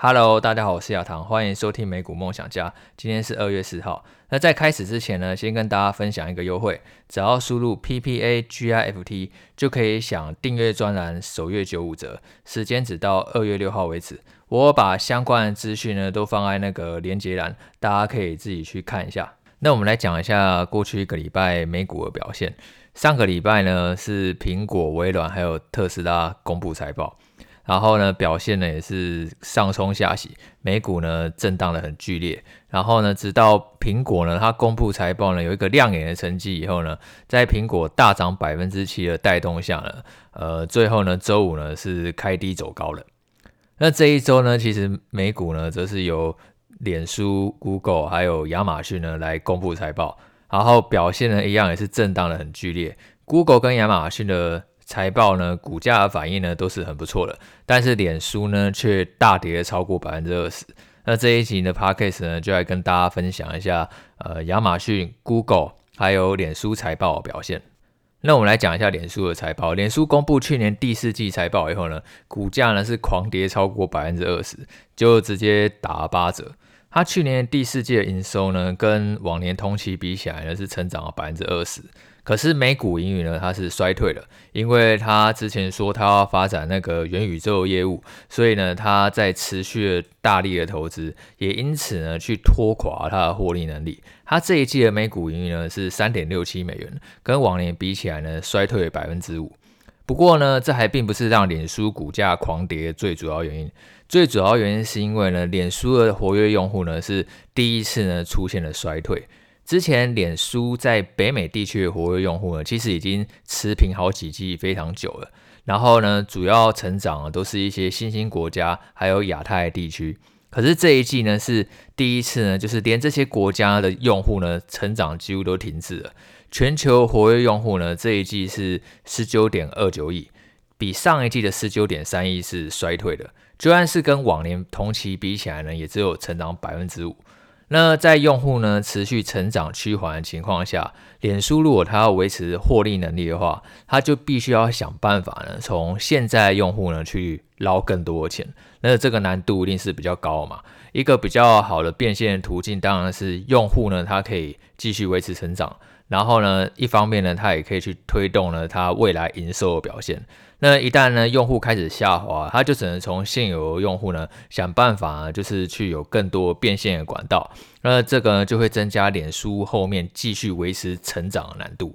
Hello，大家好，我是亚堂，欢迎收听美股梦想家。今天是二月四号。那在开始之前呢，先跟大家分享一个优惠，只要输入 PPAGIFT 就可以享订阅专栏首月九五折，时间只到二月六号为止。我把相关的资讯呢都放在那个连结栏，大家可以自己去看一下。那我们来讲一下过去一个礼拜美股的表现。上个礼拜呢是苹果、微软还有特斯拉公布财报。然后呢，表现呢也是上冲下洗，美股呢震荡得很剧烈。然后呢，直到苹果呢它公布财报呢有一个亮眼的成绩以后呢，在苹果大涨百分之七的带动下呢，呃，最后呢周五呢是开低走高了。那这一周呢，其实美股呢则是由脸书、Google 还有亚马逊呢来公布财报，然后表现呢一样也是震荡得很剧烈。Google 跟亚马逊的财报呢，股价的反应呢都是很不错的，但是脸书呢却大跌超过百分之二十。那这一集的 Podcast 呢，就来跟大家分享一下，呃，亚马逊、Google 还有脸书财报表现。那我们来讲一下脸书的财报。脸书公布去年第四季财报以后呢，股价呢是狂跌超过百分之二十，就直接打了八折。它去年第四季的营收呢，跟往年同期比起来呢，是成长了百分之二十。可是美股盈余呢，它是衰退了，因为它之前说它要发展那个元宇宙业务，所以呢，它在持续大力的投资，也因此呢，去拖垮它的获利能力。它这一季的美股盈余呢是三点六七美元，跟往年比起来呢，衰退百分之五。不过呢，这还并不是让脸书股价狂跌的最主要原因，最主要原因是因为呢，脸书的活跃用户呢是第一次呢出现了衰退。之前脸书在北美地区的活跃用户呢，其实已经持平好几季非常久了。然后呢，主要成长都是一些新兴国家，还有亚太地区。可是这一季呢是第一次呢，就是连这些国家的用户呢成长几乎都停滞了。全球活跃用户呢这一季是十九点二九亿，比上一季的十九点三亿是衰退的。就算是跟往年同期比起来呢，也只有成长百分之五。那在用户呢持续成长趋缓的情况下，脸书如果它要维持获利能力的话，它就必须要想办法呢，从现在用户呢去捞更多的钱。那这个难度一定是比较高嘛。一个比较好的变现途径当然是用户呢，它可以继续维持成长，然后呢，一方面呢，它也可以去推动呢它未来营收的表现。那一旦呢，用户开始下滑，他就只能从现有的用户呢想办法，就是去有更多变现的管道。那这个呢，就会增加脸书后面继续维持成长的难度。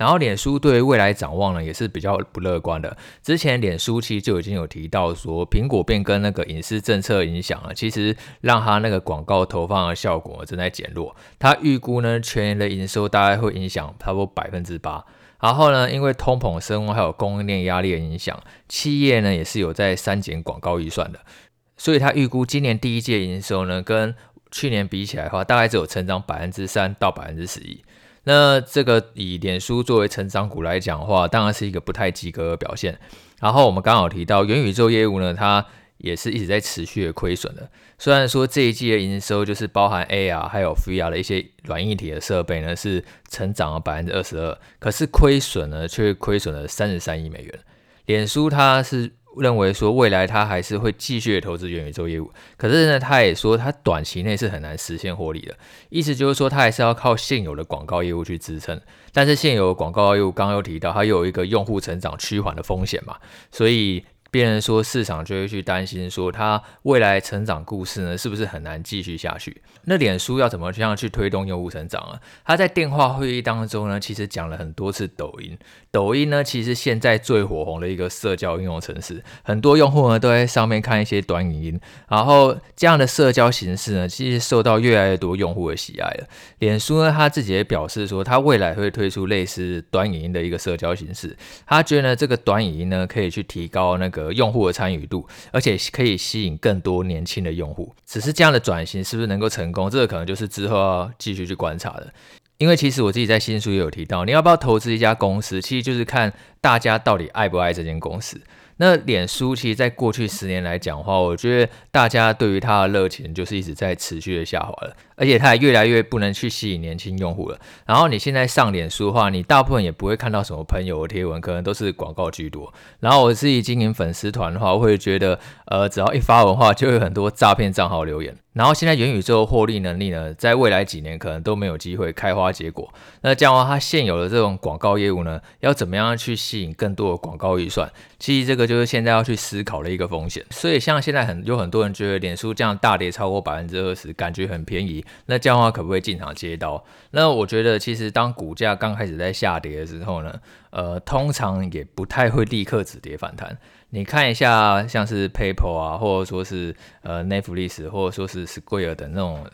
然后，脸书对于未来展望呢，也是比较不乐观的。之前脸书其实就已经有提到说，苹果变更那个隐私政策影响了，其实让它那个广告投放的效果正在减弱。它预估呢，全年的营收大概会影响差不多百分之八。然后呢，因为通膨升温还有供应链压力的影响，企业呢也是有在删减广告预算的，所以它预估今年第一季营收呢，跟去年比起来的话，大概只有成长百分之三到百分之十一。那这个以脸书作为成长股来讲的话，当然是一个不太及格的表现。然后我们刚好提到元宇宙业务呢，它也是一直在持续的亏损的。虽然说这一季的营收就是包含 AR 还有 VR 的一些软硬体的设备呢，是成长了百分之二十二，可是亏损呢却亏损了三十三亿美元。脸书它是认为说未来他还是会继续投资元宇宙业务，可是呢，他也说他短期内是很难实现获利的，意思就是说他还是要靠现有的广告业务去支撑。但是现有的广告业务刚刚有提到，它有一个用户成长趋缓的风险嘛，所以。别人说市场就会去担心说它未来成长故事呢是不是很难继续下去？那脸书要怎么这样去推动用户成长啊？他在电话会议当中呢，其实讲了很多次抖音。抖音呢，其实现在最火红的一个社交应用程式，很多用户呢都在上面看一些短影音。然后这样的社交形式呢，其实受到越来越多用户的喜爱了。脸书呢，他自己也表示说，他未来会推出类似短影音的一个社交形式。他觉得呢，这个短影音呢，可以去提高那个。呃，用户的参与度，而且可以吸引更多年轻的用户。只是这样的转型是不是能够成功，这个可能就是之后要继续去观察的。因为其实我自己在新书也有提到，你要不要投资一家公司，其实就是看大家到底爱不爱这间公司。那脸书其实在过去十年来讲的话，我觉得大家对于它的热情就是一直在持续的下滑了，而且它也越来越不能去吸引年轻用户了。然后你现在上脸书的话，你大部分也不会看到什么朋友的贴文，可能都是广告居多。然后我自己经营粉丝团的话，我会觉得，呃，只要一发文的话，就有很多诈骗账号留言。然后现在元宇宙获利能力呢，在未来几年可能都没有机会开花结果。那这样的话，它现有的这种广告业务呢，要怎么样去吸引更多的广告预算？其实这个就是现在要去思考的一个风险。所以像现在很有很多人觉得脸书这样大跌超过百分之二十，感觉很便宜。那这样的话可不可以进场接刀？那我觉得其实当股价刚开始在下跌的时候呢，呃，通常也不太会立刻止跌反弹。你看一下，像是 PayPal 啊，或者说是呃 Netflix，或者说是 Square 等那种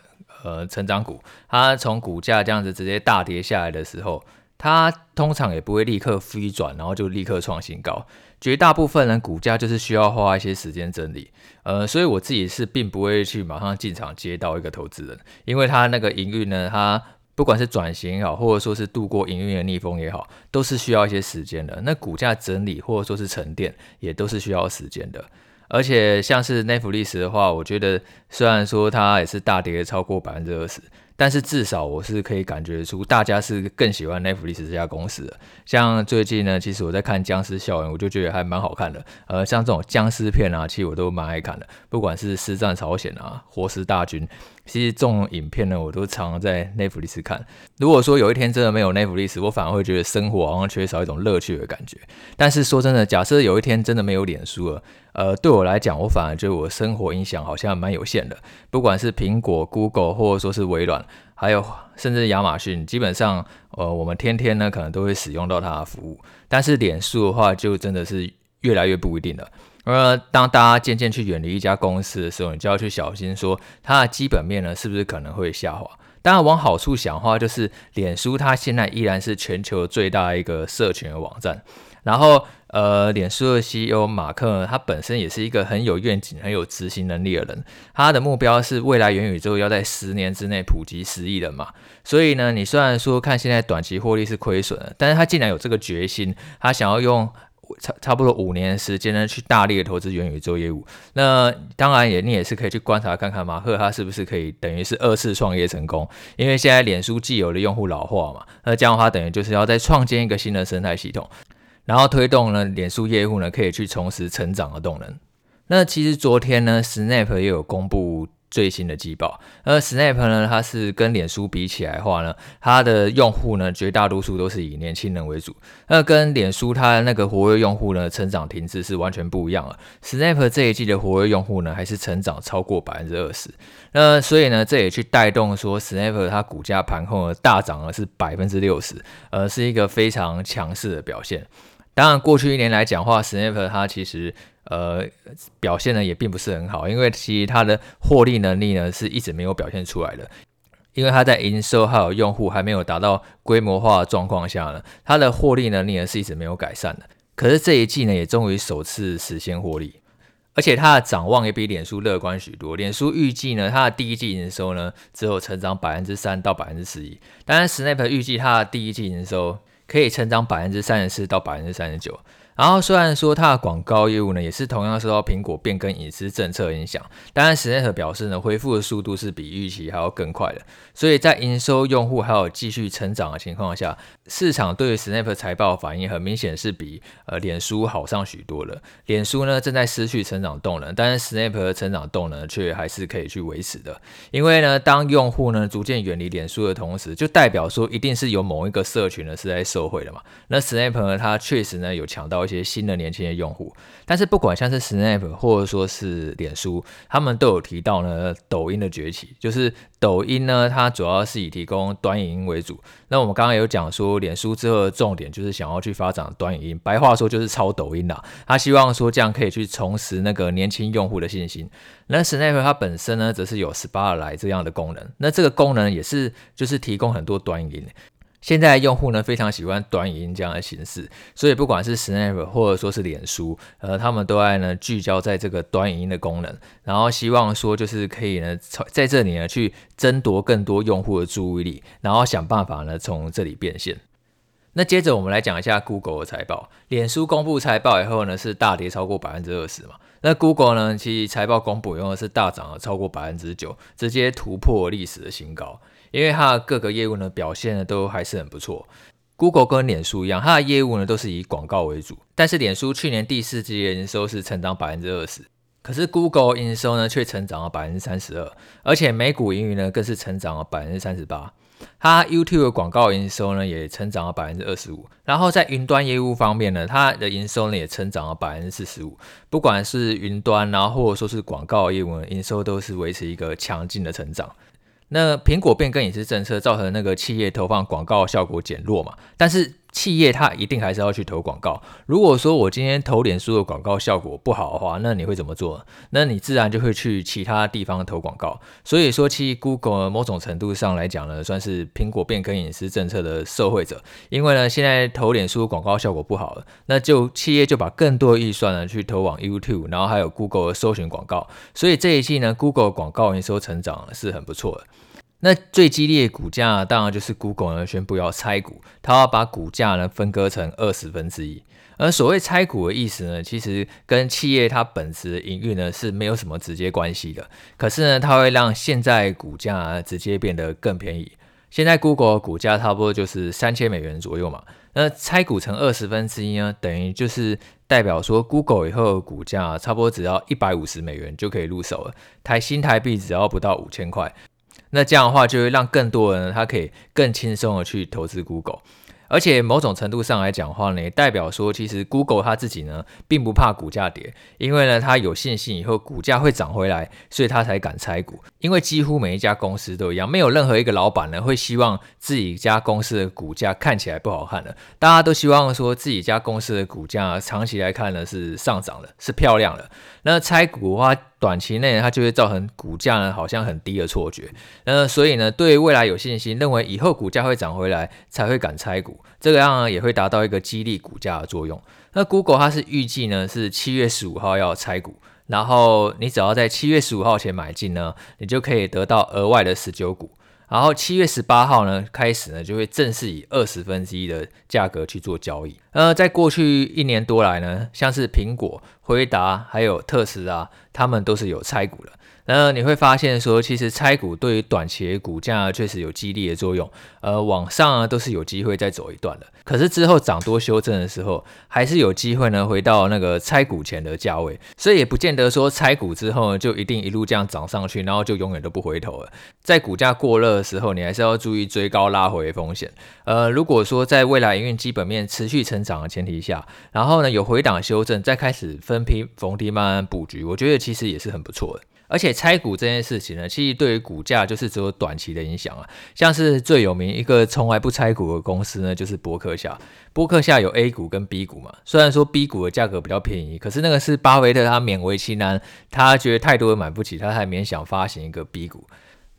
呃成长股，它从股价这样子直接大跌下来的时候，它通常也不会立刻飞转，然后就立刻创新高。绝大部分人股价就是需要花一些时间整理，呃，所以我自己是并不会去马上进场接到一个投资人，因为它那个营运呢，它。不管是转型也好，或者说是度过营运的逆风也好，都是需要一些时间的。那股价整理或者说是沉淀，也都是需要时间的。而且像是 Netflix 的话，我觉得虽然说它也是大跌超过百分之二十。但是至少我是可以感觉出，大家是更喜欢 Netflix 这家公司的。像最近呢，其实我在看《僵尸校园》，我就觉得还蛮好看的。呃，像这种僵尸片啊，其实我都蛮爱看的。不管是《尸战朝鲜》啊，《活尸大军》，其实这种影片呢，我都常常在 Netflix 看。如果说有一天真的没有 Netflix，我反而会觉得生活好像缺少一种乐趣的感觉。但是说真的，假设有一天真的没有脸书了，呃，对我来讲，我反而觉得我生活影响好像蛮有限的。不管是苹果、Google，或者说是微软。还有，甚至亚马逊，基本上，呃，我们天天呢可能都会使用到它的服务。但是脸书的话，就真的是越来越不一定了。而当大家渐渐去远离一家公司的时候，你就要去小心说，它的基本面呢是不是可能会下滑？当然，往好处想的话，就是脸书它现在依然是全球最大一个社群的网站。然后，呃，脸书的 CEO 马克，他本身也是一个很有愿景、很有执行能力的人。他的目标是未来元宇宙要在十年之内普及十亿人嘛。所以呢，你虽然说看现在短期获利是亏损的，但是他竟然有这个决心，他想要用差差不多五年时间呢，去大力的投资元宇宙业务。那当然也，你也是可以去观察看看马赫他是不是可以等于是二次创业成功。因为现在脸书既有的用户老化嘛，那这样的话等于就是要再创建一个新的生态系统。然后推动呢，脸书业务呢可以去重拾成长的动能。那其实昨天呢，Snap 也有公布最新的季报。而 Snap 呢，它是跟脸书比起来的话呢，它的用户呢绝大多数都是以年轻人为主。那跟脸书它那个活跃用户呢成长停滞是完全不一样了。Snap 这一季的活跃用户呢还是成长超过百分之二十。那所以呢，这也去带动说 Snap 它股价盘后大涨了是百分之六十，呃，是一个非常强势的表现。当然，过去一年来讲的话，Snap 它其实呃表现呢也并不是很好，因为其实它的获利能力呢是一直没有表现出来的，因为它在营收还有用户还没有达到规模化的状况下呢，它的获利能力呢是一直没有改善的。可是这一季呢也终于首次实现获利，而且它的展望也比脸书乐观许多。脸书预计呢它的第一季营收呢只有成长百分之三到百分之十一，当然 Snap 预计它的第一季营收。可以成长百分之三十四到百分之三十九。然后虽然说它的广告业务呢，也是同样受到苹果变更隐私政策影响，但是 Snap 表示呢，恢复的速度是比预期还要更快的。所以在营收、用户还有继续成长的情况下，市场对于 Snap 财报反应很明显是比呃脸书好上许多了。脸书呢正在失去成长动能，但是 Snap 的成长动能却还是可以去维持的。因为呢，当用户呢逐渐远离脸书的同时，就代表说一定是有某一个社群呢是在受惠的嘛。那 Snap 呢，它确实呢有抢到。一些新的年轻的用户，但是不管像是 Snap 或者说是脸书，他们都有提到呢，抖音的崛起，就是抖音呢，它主要是以提供短影音为主。那我们刚刚有讲说，脸书之后的重点就是想要去发展短影音，白话说就是抄抖音啦。他希望说这样可以去重拾那个年轻用户的信心。那 Snap 它本身呢，则是有 Spotlight 这样的功能，那这个功能也是就是提供很多短影音。现在用户呢非常喜欢短语音这样的形式，所以不管是 Snap 或者说是脸书，呃，他们都爱呢聚焦在这个短语音的功能，然后希望说就是可以呢在这里呢去争夺更多用户的注意力，然后想办法呢从这里变现。那接着我们来讲一下 Google 的财报。脸书公布财报以后呢，是大跌超过百分之二十嘛。那 Google 呢，其实财报公布以后是大涨了超过百分之九，直接突破历史的新高。因为它的各个业务呢表现呢都还是很不错。Google 跟脸书一样，它的业务呢都是以广告为主，但是脸书去年第四季的营收是成长百分之二十，可是 Google 营收呢却成长了百分之三十二，而且每股盈余呢更是成长了百分之三十八。它 YouTube 的广告营收呢也成长了百分之二十五，然后在云端业务方面呢，它的营收呢也成长了百分之四十五。不管是云端，然后或者说是广告业务呢，营收都是维持一个强劲的成长。那苹果变更隐私政策造成那个企业投放广告效果减弱嘛，但是。企业它一定还是要去投广告。如果说我今天投脸书的广告效果不好的话，那你会怎么做？那你自然就会去其他地方投广告。所以说，其实 Google 某种程度上来讲呢，算是苹果变更隐私政策的受惠者。因为呢，现在投脸书广告效果不好，那就企业就把更多的预算呢去投往 YouTube，然后还有 Google 的搜寻广告。所以这一季呢，Google 广告营收成长是很不错的。那最激烈的股价当然就是 Google 呢宣布要拆股，它要把股价呢分割成二十分之一。而所谓拆股的意思呢，其实跟企业它本质的营运呢是没有什么直接关系的。可是呢，它会让现在股价直接变得更便宜。现在 Google 股价差不多就是三千美元左右嘛。那拆股成二十分之一呢，等于就是代表说 Google 以后的股价差不多只要一百五十美元就可以入手了，台新台币只要不到五千块。那这样的话，就会让更多人他可以更轻松的去投资 Google。而且某种程度上来讲的话呢，也代表说其实 Google 它自己呢并不怕股价跌，因为呢它有信心以后股价会涨回来，所以它才敢拆股。因为几乎每一家公司都一样，没有任何一个老板呢会希望自己家公司的股价看起来不好看的，大家都希望说自己家公司的股价长期来看呢是上涨的，是漂亮的。那拆股的话，短期内它就会造成股价呢好像很低的错觉。那所以呢，对未来有信心，认为以后股价会涨回来，才会敢拆股。这个样呢也会达到一个激励股价的作用。那 Google 它是预计呢是七月十五号要拆股，然后你只要在七月十五号前买进呢，你就可以得到额外的十九股。然后七月十八号呢开始呢就会正式以二十分之一的价格去做交易。呃，在过去一年多来呢，像是苹果、辉达还有特斯拉，他们都是有拆股的。那你会发现说，其实拆股对于短期的股价确实有激励的作用，呃，往上啊都是有机会再走一段的。可是之后涨多修正的时候，还是有机会呢回到那个拆股前的价位，所以也不见得说拆股之后就一定一路这样涨上去，然后就永远都不回头了。在股价过热的时候，你还是要注意追高拉回风险。呃，如果说在未来营运基本面持续成涨的前提下，然后呢有回档修正，再开始分批逢低慢慢布局，我觉得其实也是很不错的。而且拆股这件事情呢，其实对于股价就是只有短期的影响啊。像是最有名一个从来不拆股的公司呢，就是博克夏。博克夏有 A 股跟 B 股嘛，虽然说 B 股的价格比较便宜，可是那个是巴菲特他勉为其难，他觉得太多人买不起，他才勉强发行一个 B 股。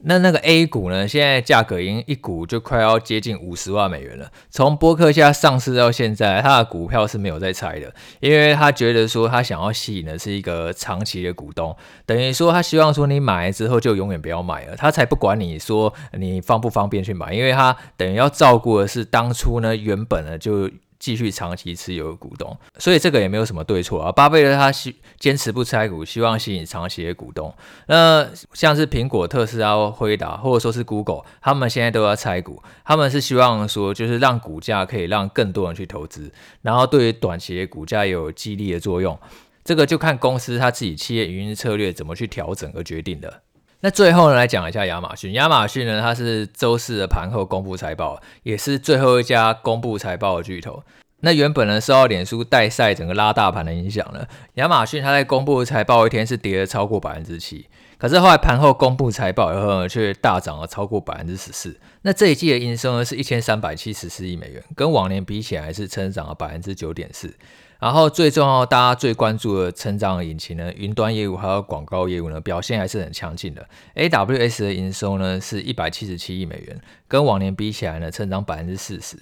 那那个 A 股呢？现在价格已经一股就快要接近五十万美元了。从波克夏上市到现在，他的股票是没有在拆的，因为他觉得说他想要吸引的是一个长期的股东，等于说他希望说你买了之后就永远不要买了，他才不管你说你方不方便去买，因为他等于要照顾的是当初呢原本呢就。继续长期持有的股东，所以这个也没有什么对错啊。巴菲特他希坚持不拆股，希望吸引长期的股东。那像是苹果、特斯拉、辉达，或者说是 Google，他们现在都要拆股，他们是希望说，就是让股价可以让更多人去投资，然后对于短期的股价也有激励的作用。这个就看公司他自己企业营运策略怎么去调整而决定的。那最后呢，来讲一下亚马逊。亚马逊呢，它是周四的盘后公布财报，也是最后一家公布财报的巨头。那原本呢，受到脸书代赛整个拉大盘的影响呢，亚马逊它在公布财报一天是跌了超过百分之七，可是后来盘后公布财报以后呢，却大涨了超过百分之十四。那这一季的营收呢是一千三百七十四亿美元，跟往年比起来是增长了百分之九点四。然后最重要，大家最关注的成长引擎呢，云端业务还有广告业务呢，表现还是很强劲的。AWS 的营收呢是一百七十七亿美元，跟往年比起来呢，增长百分之四十。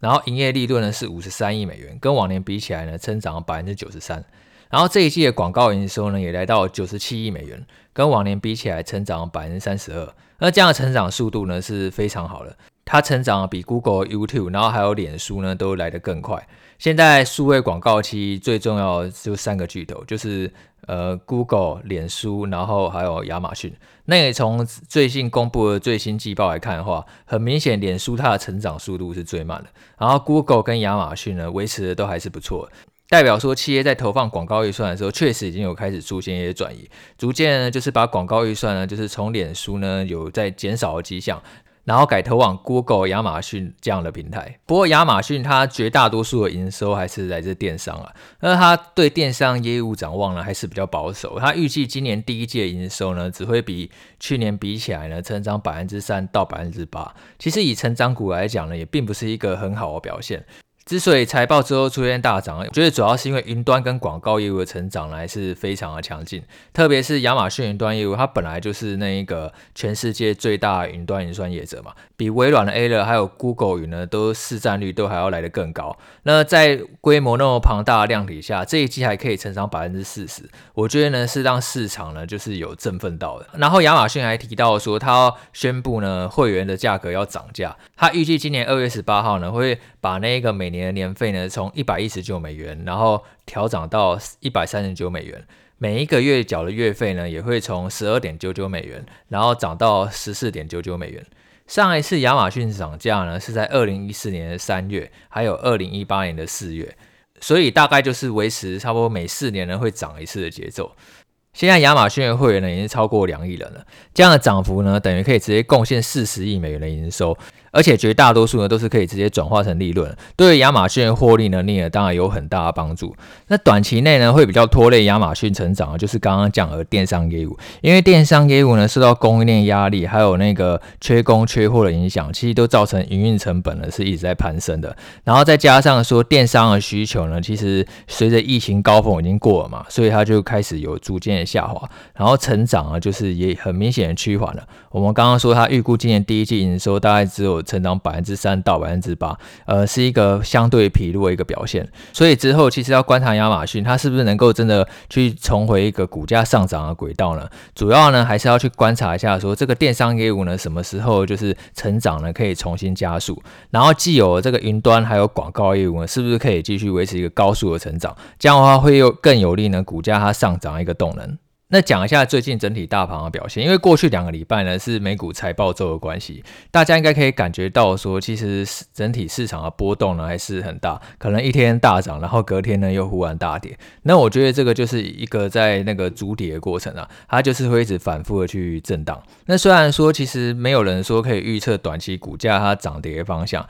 然后营业利润呢是五十三亿美元，跟往年比起来呢，增长了百分之九十三。然后这一季的广告营收呢也来到九十七亿美元，跟往年比起来成长百分之三十二。那这样的成长速度呢是非常好的。它成长比 Google、YouTube，然后还有脸书呢，都来得更快。现在数位广告期最重要的就三个巨头，就是呃 Google、脸书，然后还有亚马逊。那也从最近公布的最新季报来看的话，很明显，脸书它的成长速度是最慢的，然后 Google 跟亚马逊呢维持的都还是不错，代表说企业在投放广告预算的时候，确实已经有开始出现一些转移，逐渐呢就是把广告预算呢就是从脸书呢有在减少的迹象。然后改投往 Google、亚马逊这样的平台。不过亚马逊它绝大多数的营收还是来自电商啊，那它对电商业务展望呢还是比较保守。它预计今年第一季的营收呢只会比去年比起来呢成长百分之三到百分之八。其实以成长股来讲呢，也并不是一个很好的表现。之所以财报之后出现大涨，我觉得主要是因为云端跟广告业务的成长还是非常的强劲，特别是亚马逊云端业务，它本来就是那一个全世界最大云端云算业者嘛，比微软的 Azure 还有 Google 云呢，都市占率都还要来得更高。那在规模那么庞大的量体下，这一季还可以成长百分之四十，我觉得呢是让市场呢就是有振奋到的。然后亚马逊还提到说，他要宣布呢会员的价格要涨价，他预计今年二月十八号呢会把那个每年的年费呢，从一百一十九美元，然后调涨到一百三十九美元。每一个月缴的月费呢，也会从十二点九九美元，然后涨到十四点九九美元。上一次亚马逊涨价呢，是在二零一四年的三月，还有二零一八年的四月，所以大概就是维持差不多每四年呢会涨一次的节奏。现在亚马逊的会员呢，已经超过两亿人了，这样的涨幅呢，等于可以直接贡献四十亿美元的营收。而且绝大多数呢都是可以直接转化成利润，对于亚马逊获利能力呢当然有很大的帮助。那短期内呢会比较拖累亚马逊成长的，就是刚刚讲的电商业务，因为电商业务呢受到供应链压力，还有那个缺工缺货的影响，其实都造成营运成本呢是一直在攀升的。然后再加上说电商的需求呢，其实随着疫情高峰已经过了嘛，所以它就开始有逐渐的下滑，然后成长啊就是也很明显的趋缓了。我们刚刚说它预估今年第一季营收大概只有成长百分之三到百分之八，呃，是一个相对疲弱的一个表现。所以之后其实要观察亚马逊，它是不是能够真的去重回一个股价上涨的轨道呢？主要呢还是要去观察一下，说这个电商业务呢什么时候就是成长呢可以重新加速，然后既有这个云端还有广告业务呢，是不是可以继续维持一个高速的成长？这样的话会有更有利呢股价它上涨一个动能。那讲一下最近整体大盘的表现，因为过去两个礼拜呢是美股财报周的关系，大家应该可以感觉到说，其实整体市场的波动呢还是很大，可能一天大涨，然后隔天呢又忽然大跌。那我觉得这个就是一个在那个筑底的过程啊，它就是会一直反复的去震荡。那虽然说其实没有人说可以预测短期股价它涨跌的方向。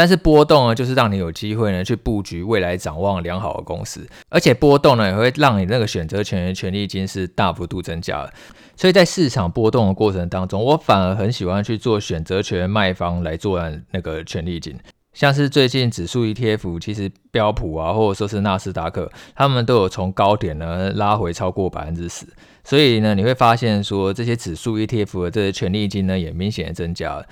但是波动呢，就是让你有机会呢去布局未来展望良好的公司，而且波动呢也会让你那个选择权的权利金是大幅度增加的。所以在市场波动的过程当中，我反而很喜欢去做选择权卖方来做那个权利金，像是最近指数 ETF，其实标普啊，或者说是纳斯达克，他们都有从高点呢拉回超过百分之十。所以呢，你会发现说这些指数 ETF 的这些权利金呢也明显的增加了。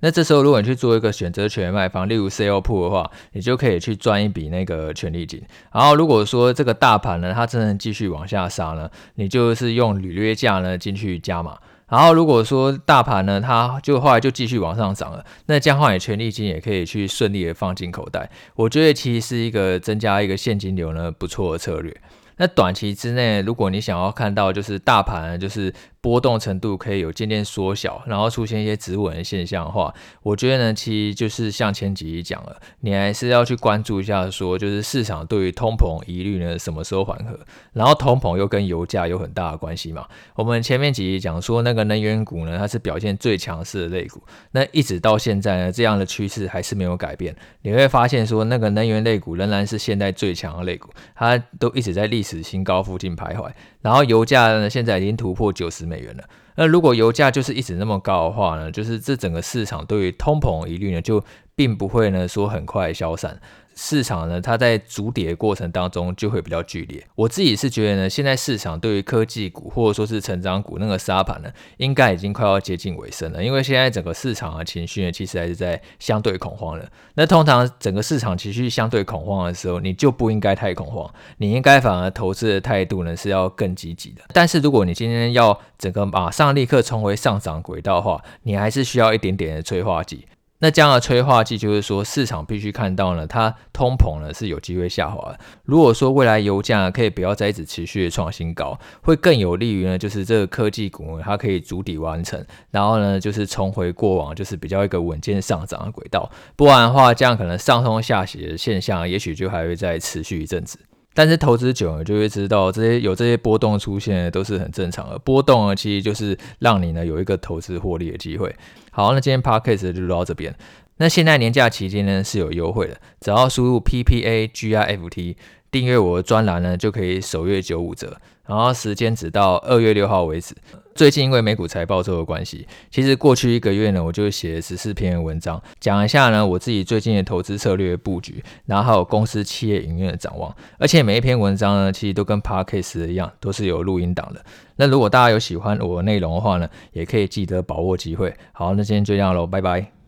那这时候，如果你去做一个选择权卖方，例如 sell put 的话，你就可以去赚一笔那个权利金。然后，如果说这个大盘呢，它真的继续往下杀呢，你就是用履约价呢进去加码。然后，如果说大盘呢，它就后来就继续往上涨了，那这样的话，你权利金也可以去顺利的放进口袋。我觉得其实是一个增加一个现金流呢不错的策略。那短期之内，如果你想要看到就是大盘就是。波动程度可以有渐渐缩小，然后出现一些止稳的现象的话，我觉得呢，其实就是像前几集讲了，你还是要去关注一下，说就是市场对于通膨疑虑呢什么时候缓和，然后通膨又跟油价有很大的关系嘛。我们前面几集讲说那个能源股呢，它是表现最强势的类股，那一直到现在呢，这样的趋势还是没有改变。你会发现说那个能源类股仍然是现在最强的类股，它都一直在历史新高附近徘徊。然后油价呢，现在已经突破九十美元了。那如果油价就是一直那么高的话呢，就是这整个市场对于通膨疑虑呢，就并不会呢说很快消散。市场呢，它在筑底的过程当中就会比较剧烈。我自己是觉得呢，现在市场对于科技股或者说是成长股那个沙盘呢，应该已经快要接近尾声了。因为现在整个市场的情绪呢，其实还是在相对恐慌了。那通常整个市场情绪相对恐慌的时候，你就不应该太恐慌，你应该反而投资的态度呢是要更积极的。但是如果你今天要整个马上立刻重回上涨轨道的话，你还是需要一点点的催化剂。那这样的催化剂就是说，市场必须看到呢，它通膨呢是有机会下滑。如果说未来油价可以不要再一直持续的创新高，会更有利于呢，就是这个科技股它可以筑底完成，然后呢就是重回过往就是比较一个稳健上涨的轨道。不然的话，这样可能上冲下斜的现象，也许就还会再持续一阵子。但是投资久了就会知道，这些有这些波动出现都是很正常的。波动呢，其实就是让你呢有一个投资获利的机会。好，那今天 podcast 就录到这边。那现在年假期间呢是有优惠的，只要输入 PPAGIFT 订阅我的专栏呢，就可以首月九五折。然后时间只到二月六号为止。最近因为美股财报周的关系，其实过去一个月呢，我就写十四篇文章，讲一下呢我自己最近的投资策略布局，然后还有公司企业营运的展望。而且每一篇文章呢，其实都跟 Podcast 一样，都是有录音档的。那如果大家有喜欢我的内容的话呢，也可以记得把握机会。好，那今天就这样喽，拜拜。